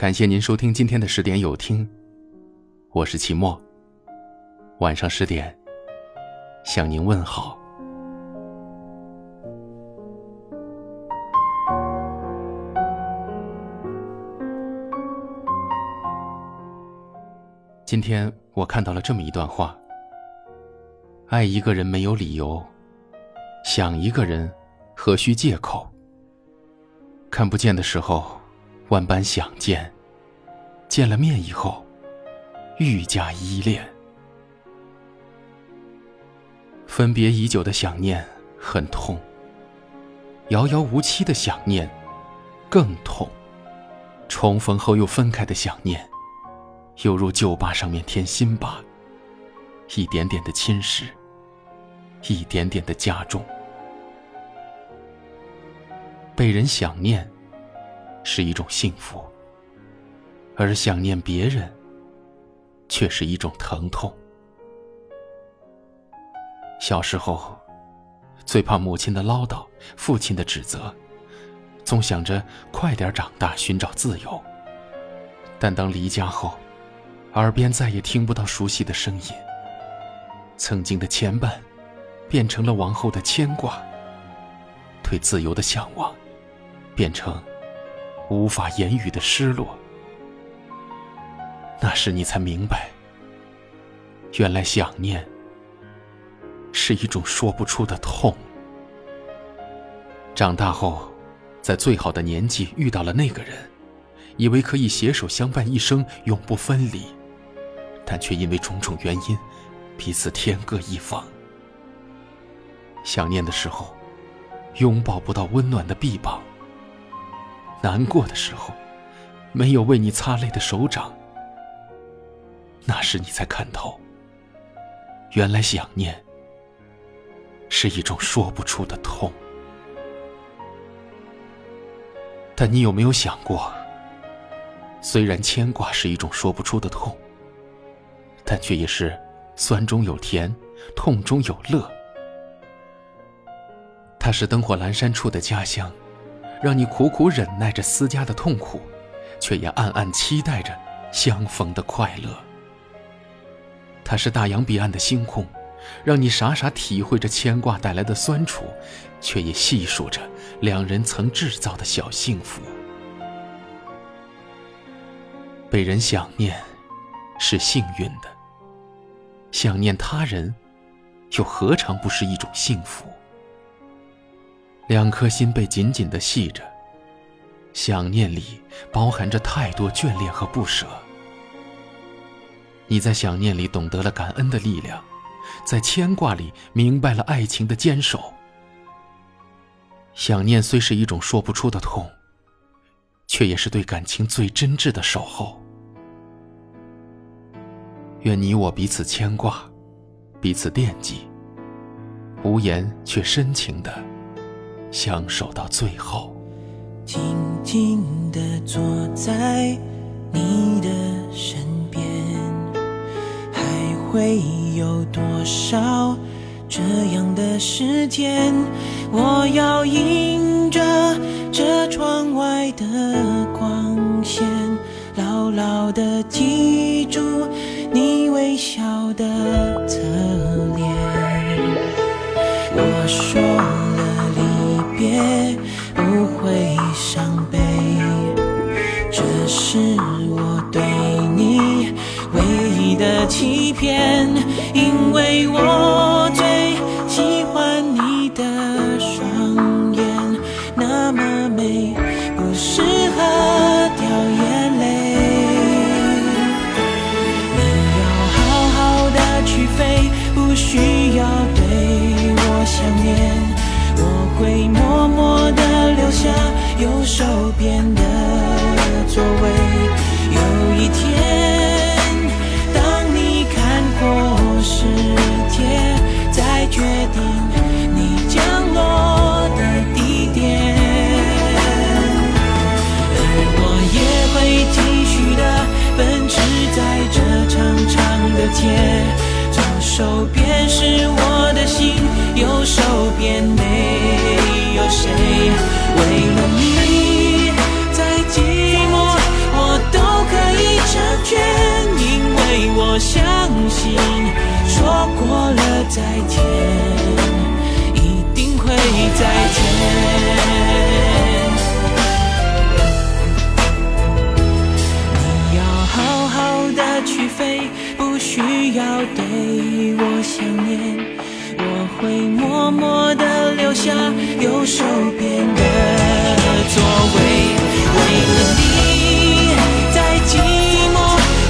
感谢您收听今天的十点有听，我是齐墨。晚上十点，向您问好。今天我看到了这么一段话：爱一个人没有理由，想一个人何须借口？看不见的时候。万般想见，见了面以后，愈加依恋。分别已久的想念很痛，遥遥无期的想念更痛。重逢后又分开的想念，犹如旧疤上面添新疤，一点点的侵蚀，一点点的加重。被人想念。是一种幸福，而想念别人，却是一种疼痛。小时候，最怕母亲的唠叨，父亲的指责，总想着快点长大，寻找自由。但当离家后，耳边再也听不到熟悉的声音，曾经的牵绊，变成了往后的牵挂，对自由的向往，变成。无法言语的失落，那时你才明白，原来想念是一种说不出的痛。长大后，在最好的年纪遇到了那个人，以为可以携手相伴一生，永不分离，但却因为种种原因，彼此天各一方。想念的时候，拥抱不到温暖的臂膀。难过的时候，没有为你擦泪的手掌，那时你才看透，原来想念是一种说不出的痛。但你有没有想过，虽然牵挂是一种说不出的痛，但却也是酸中有甜，痛中有乐。它是灯火阑珊处的家乡。让你苦苦忍耐着思家的痛苦，却也暗暗期待着相逢的快乐。它是大洋彼岸的星空，让你傻傻体会着牵挂带来的酸楚，却也细数着两人曾制造的小幸福。被人想念，是幸运的；想念他人，又何尝不是一种幸福？两颗心被紧紧的系着，想念里包含着太多眷恋和不舍。你在想念里懂得了感恩的力量，在牵挂里明白了爱情的坚守。想念虽是一种说不出的痛，却也是对感情最真挚的守候。愿你我彼此牵挂，彼此惦记，无言却深情的。相守到最后，静静地坐在你的身边，会有多少这样的时间？我要迎着这窗外的光线，牢牢地记住你微笑的侧脸。因为我要对我想念，我会默默地留下右手边的座位。为了你，再寂寞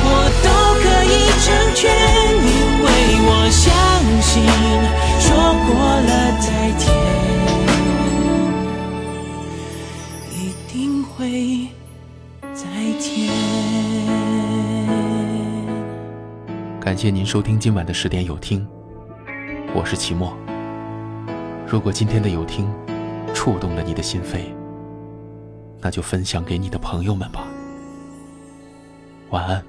我都可以成全，因为我相信说过了再见，一定会再见。感谢您收听今晚的十点有听，我是齐墨。如果今天的有听触动了你的心扉，那就分享给你的朋友们吧。晚安。